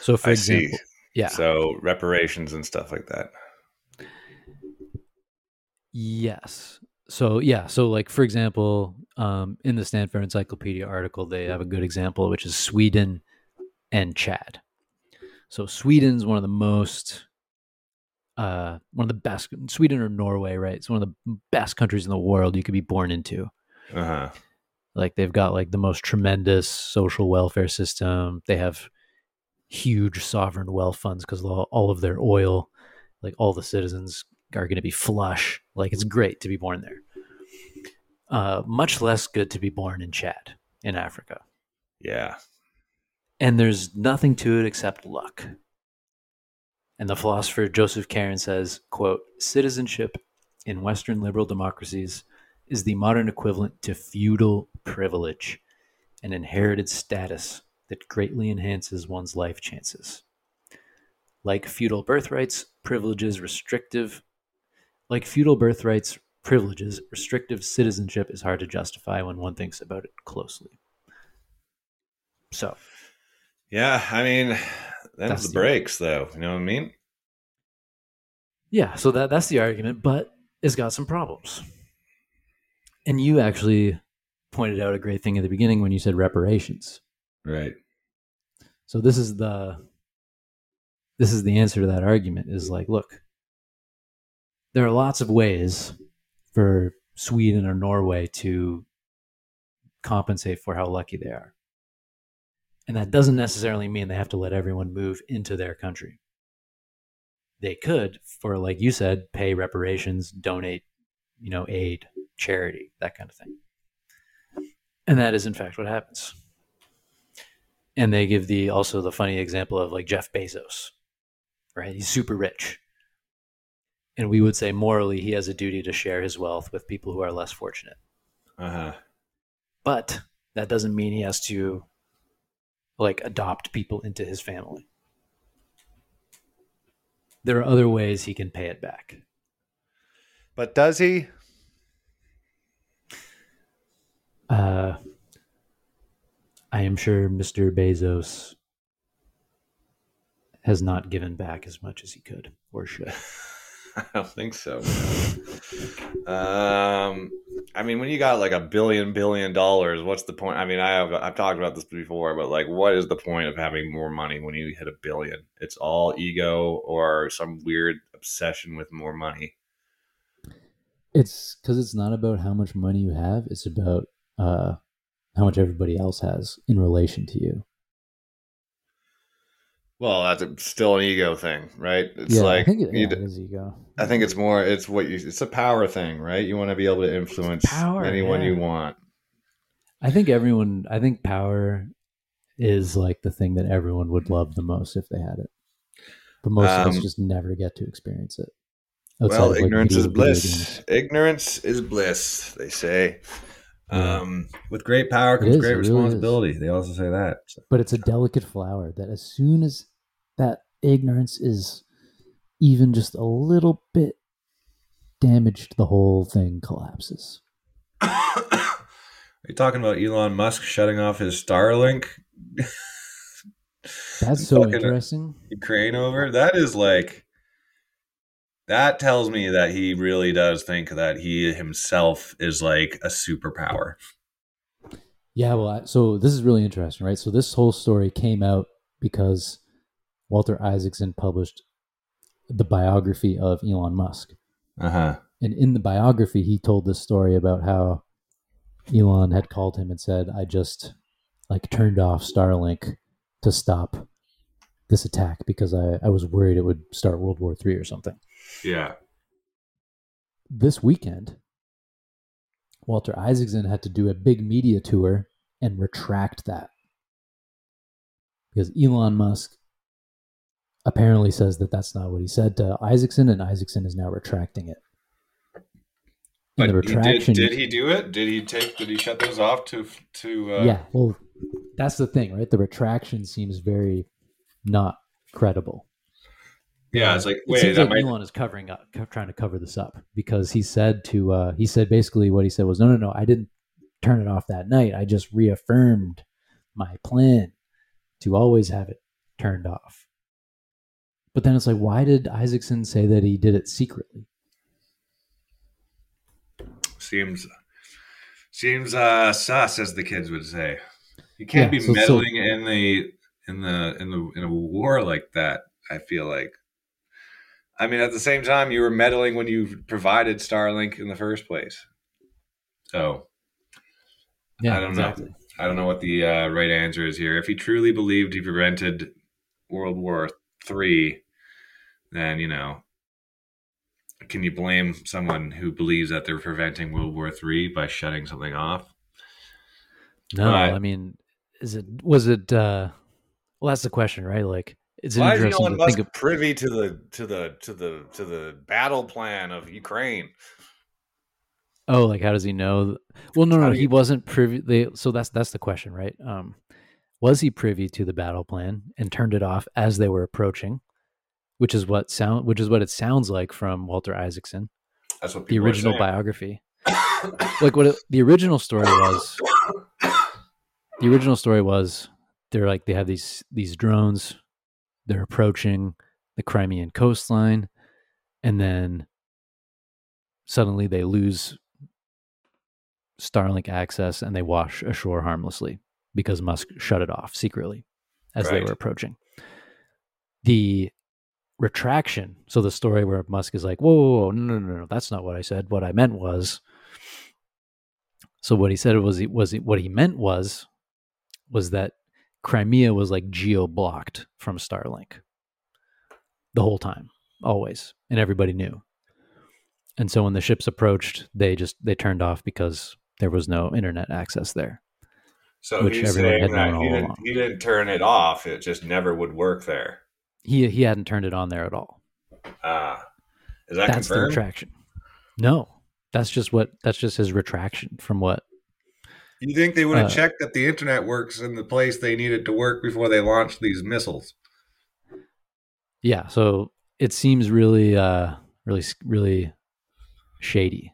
So, for I example, see. yeah, So reparations and stuff like that. Yes. So yeah, so like for example, um, in the Stanford Encyclopedia article, they have a good example, which is Sweden and Chad. So Sweden's one of the most, uh, one of the best. Sweden or Norway, right? It's one of the best countries in the world you could be born into. Uh huh. Like they've got like the most tremendous social welfare system. They have huge sovereign wealth funds because all, of their oil, like all the citizens are going to be flush. Like it's great to be born there. Uh, much less good to be born in Chad in Africa. Yeah. And there's nothing to it except luck. And the philosopher Joseph Carens says, quote, citizenship in Western liberal democracies is the modern equivalent to feudal privilege, an inherited status that greatly enhances one's life chances. Like feudal birthrights, privileges restrictive like feudal birthrights, privileges, restrictive citizenship is hard to justify when one thinks about it closely. So, Yeah, I mean, That's the the- breaks, though. You know what I mean? yeah, so that that's the argument, but it's got some problems. And you actually pointed out a great thing at the beginning when you said reparations. Right. So this is the this is the answer to that argument is like, look, there are lots of ways for Sweden or Norway to compensate for how lucky they are. And that doesn't necessarily mean they have to let everyone move into their country. They could, for like you said, pay reparations, donate, you know, aid, charity, that kind of thing. And that is in fact what happens and they give the also the funny example of like Jeff Bezos, right? He's super rich. And we would say morally he has a duty to share his wealth with people who are less fortunate. Uh huh. But that doesn't mean he has to like adopt people into his family. There are other ways he can pay it back. But does he? Uh, I am sure Mr. Bezos has not given back as much as he could or should. I don't think so. um, I mean, when you got like a billion billion dollars, what's the point? I mean, I have I've talked about this before, but like, what is the point of having more money when you hit a billion? It's all ego or some weird obsession with more money. It's because it's not about how much money you have; it's about uh, how much everybody else has in relation to you. Well, that's a, still an ego thing, right? It's yeah, like I think it, yeah, it is ego. I think it's more. It's what you. It's a power thing, right? You want to be able to influence power, anyone yeah. you want. I think everyone. I think power is like the thing that everyone would love the most if they had it, but most of us Um, just never get to experience it. outside Well, like, ignorance is bliss. Ignorance is bliss, they say. Yeah. Um, with great power comes great it really responsibility. They also say that. So- But it's a delicate flower that as soon as that ignorance is even just a little bit damaged, the whole thing collapses. Are you talking about Elon Musk shutting off his Starlink That's so interesting. Ukraine over? That is like that tells me that he really does think that he himself is like a superpower. Yeah, well, so this is really interesting, right? So this whole story came out because Walter Isaacson published the biography of Elon Musk. Uh huh. And in the biography, he told this story about how Elon had called him and said, I just like turned off Starlink to stop this attack because I, I was worried it would start World War III or something. Yeah. This weekend, Walter Isaacson had to do a big media tour and retract that. Because Elon Musk apparently says that that's not what he said to Isaacson, and Isaacson is now retracting it. And the retraction. did, did he do it? Did he take? Did he shut those off to to? Uh, yeah, well, that's the thing, right? The retraction seems very not credible. Yeah. It's like It seems like might, Elon is covering up, trying to cover this up because he said to uh, he said basically what he said was no, no, no, I didn't turn it off that night. I just reaffirmed my plan to always have it turned off. But then it's like, why did Isaacson say that he did it secretly? seems seems uh sus as the kids would say. You can't Yeah, be so- so- meddling in the in the in the in a war like that. I feel like. I mean, at the same time, you were meddling when you provided Starlink in the first place. So Yeah, I don't know. I don't know what the uh, right answer is here. If he truly believed he prevented World War Three, then you know, can you blame someone who believes that they're preventing World War Three by shutting something off? No, Right. I mean, is it was it? uh Well, that's the question, right? Like, it's Why is Elon Musk of. privy to the to the to the to the battle plan of Ukraine? Oh, like how does he know? Well, no, How no, he you- wasn't privy. They, so that's that's the question, right? Um, was he privy to the battle plan and turned it off as they were approaching? Which is what sound, which is what it sounds like from Walter Isaacson, That's what the original biography. Like what it, the original story was. The original story was they're like they have these these drones, they're approaching the Crimean coastline, and then suddenly they lose Starlink access and they wash ashore harmlessly because Musk shut it off secretly as they were approaching. The retraction, so the story where Musk is like, whoa, whoa, whoa, no, no, no, no, that's not what I said. What I meant was, so what he said was, he, was he, what he meant was, was that Crimea was like geo blocked from Starlink the whole time, always, and everybody knew. And so when the ships approached, they just they turned off because there was no internet access there. So Which he's everyone saying had that he didn't, he didn't turn it off; it just never would work there. He he hadn't turned it on there at all. Ah, is that that's the confirmed? retraction. No, that's just what that's just his retraction from what. You think they would have Uh, checked that the internet works in the place they needed to work before they launched these missiles? Yeah, so it seems really, uh, really, really shady.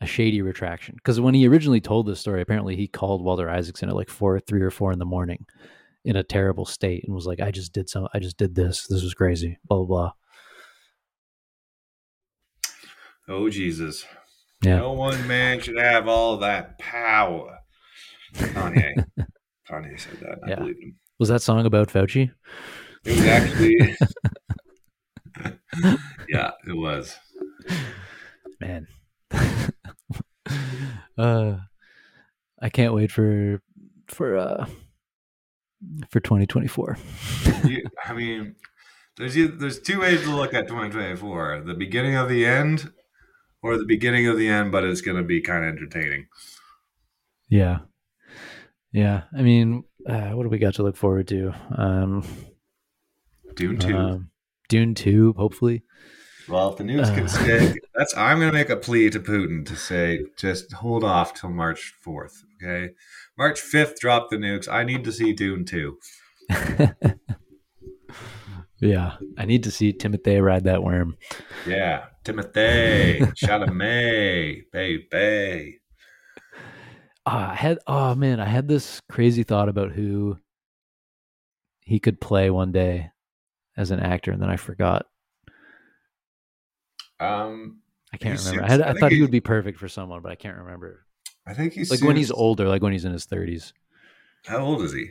A shady retraction. Because when he originally told this story, apparently he called Walter Isaacson at like four, three or four in the morning, in a terrible state, and was like, "I just did some, I just did this. This was crazy." Blah blah blah. Oh Jesus! Yeah. No one man should have all that power. Kanye. Kanye said that. I Yeah. believe him. Was that song about Fauci? It was actually. yeah, it was. Man. uh, I can't wait for for uh for 2024. You, I mean, there's there's two ways to look at 2024: the beginning of the end, or the beginning of the end, but it's going to be kind of entertaining. Yeah. Yeah. I mean, uh, what do we got to look forward to? Um, Dune two. um, Dune 2, hopefully. well, if the news uh, can stick, that's I'm going to make a plea to Putin to say just hold off till March 4th. Okay, March 5th, drop the nukes. I need to see Dune two. yeah. I need to see Timothée ride that worm. Yeah, Timothée Chalamet, baby. Ah, I had, oh man, I had this crazy thought about who he could play one day as an actor, and then I forgot. Um, I can't remember. I, had, I I thought he he- would be perfect for someone, but I can't remember. I think he's Like when he's older, like when he's in his 30s. How old is he?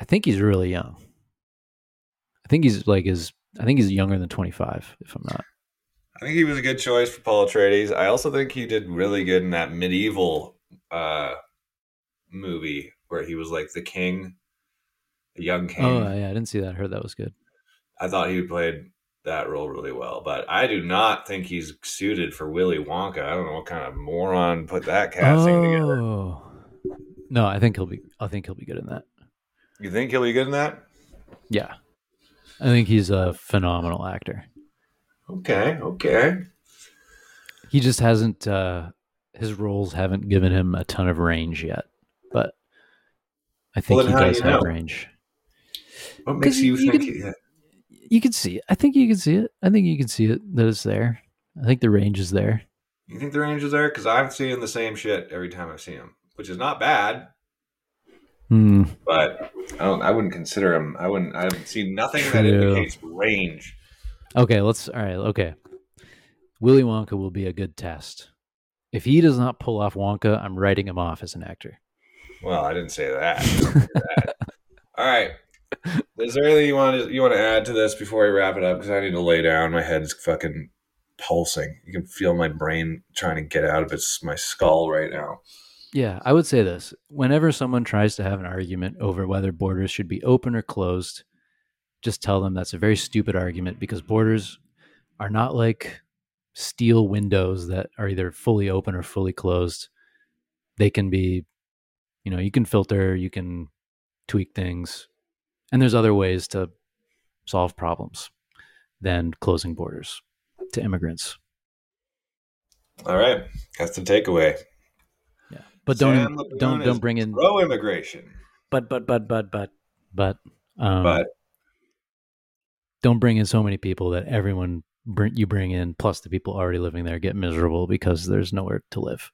I think he's really young. I think he's like his. I think he's younger than twenty five. If I'm not. I think he was a good choice for Paul Atreides. I also think he did really good in that medieval uh, movie where he was like the king, a young king. Oh yeah, I didn't see that. I heard that was good. I thought he played that role really well, but I do not think he's suited for Willy Wonka. I don't know what kind of moron put that casting together. Oh no, I think he'll be. I think he'll be good in that. You think he'll be good in that? Yeah, I think he's a phenomenal actor. Okay, okay. He just hasn't. uh His roles haven't given him a ton of range yet, but I think Well, he does have know? range. What makes you, you think? You can see it. I think you can see it. I think you can see it that it's there. I think the range is there. you think the range is there? Because I'm seeing the same shit every time I see him, which is not bad. Hmm. but I don't. I wouldn't consider him. I wouldn't. I haven't seen nothing that indicates range. Okay, let's. All right, okay. Willy Wonka will be a good test. If he does not pull off Wonka, I'm writing him off as an actor. Well, I didn't say that. I didn't say that. All right. Is there anything you want to you want to add to this before we wrap it up? Because I need to lay down. My head's fucking pulsing. You can feel my brain trying to get out of its my skull right now. Yeah, I would say this. Whenever someone tries to have an argument over whether borders should be open or closed, just tell them that's a very stupid argument because borders are not like steel windows that are either fully open or fully closed. They can be, you know, you can filter, you can tweak things. And there's other ways to solve problems than closing borders to immigrants. All right, that's the takeaway. But don't don't don't bring in pro immigration, but but but but but but um, but don't bring in so many people that everyone bring, you bring in plus the people already living there get miserable because there's nowhere to live.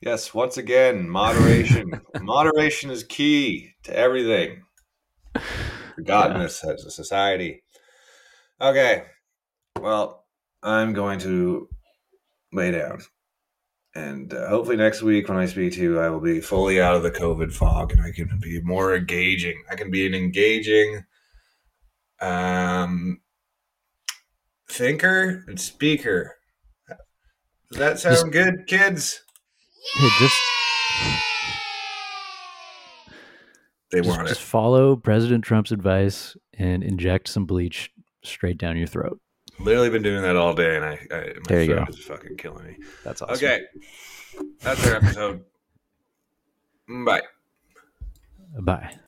yes, once again, moderation. moderation is key to everything. Forgotten Yeah. this as a society. Okay, well, I'm going to lay down. And uh, hopefully next week when I speak to you, I will be fully out of the COVID fog and I can be more engaging. I can be an engaging um, thinker and speaker. Does that sound Just- good, kids? Hey, just They just, want just it. follow President Trump's advice and inject some bleach straight down your throat. Literally been doing that all day, and I, I my There you go. is fucking killing me. That's awesome. Okay, that's our episode. Bye. Bye.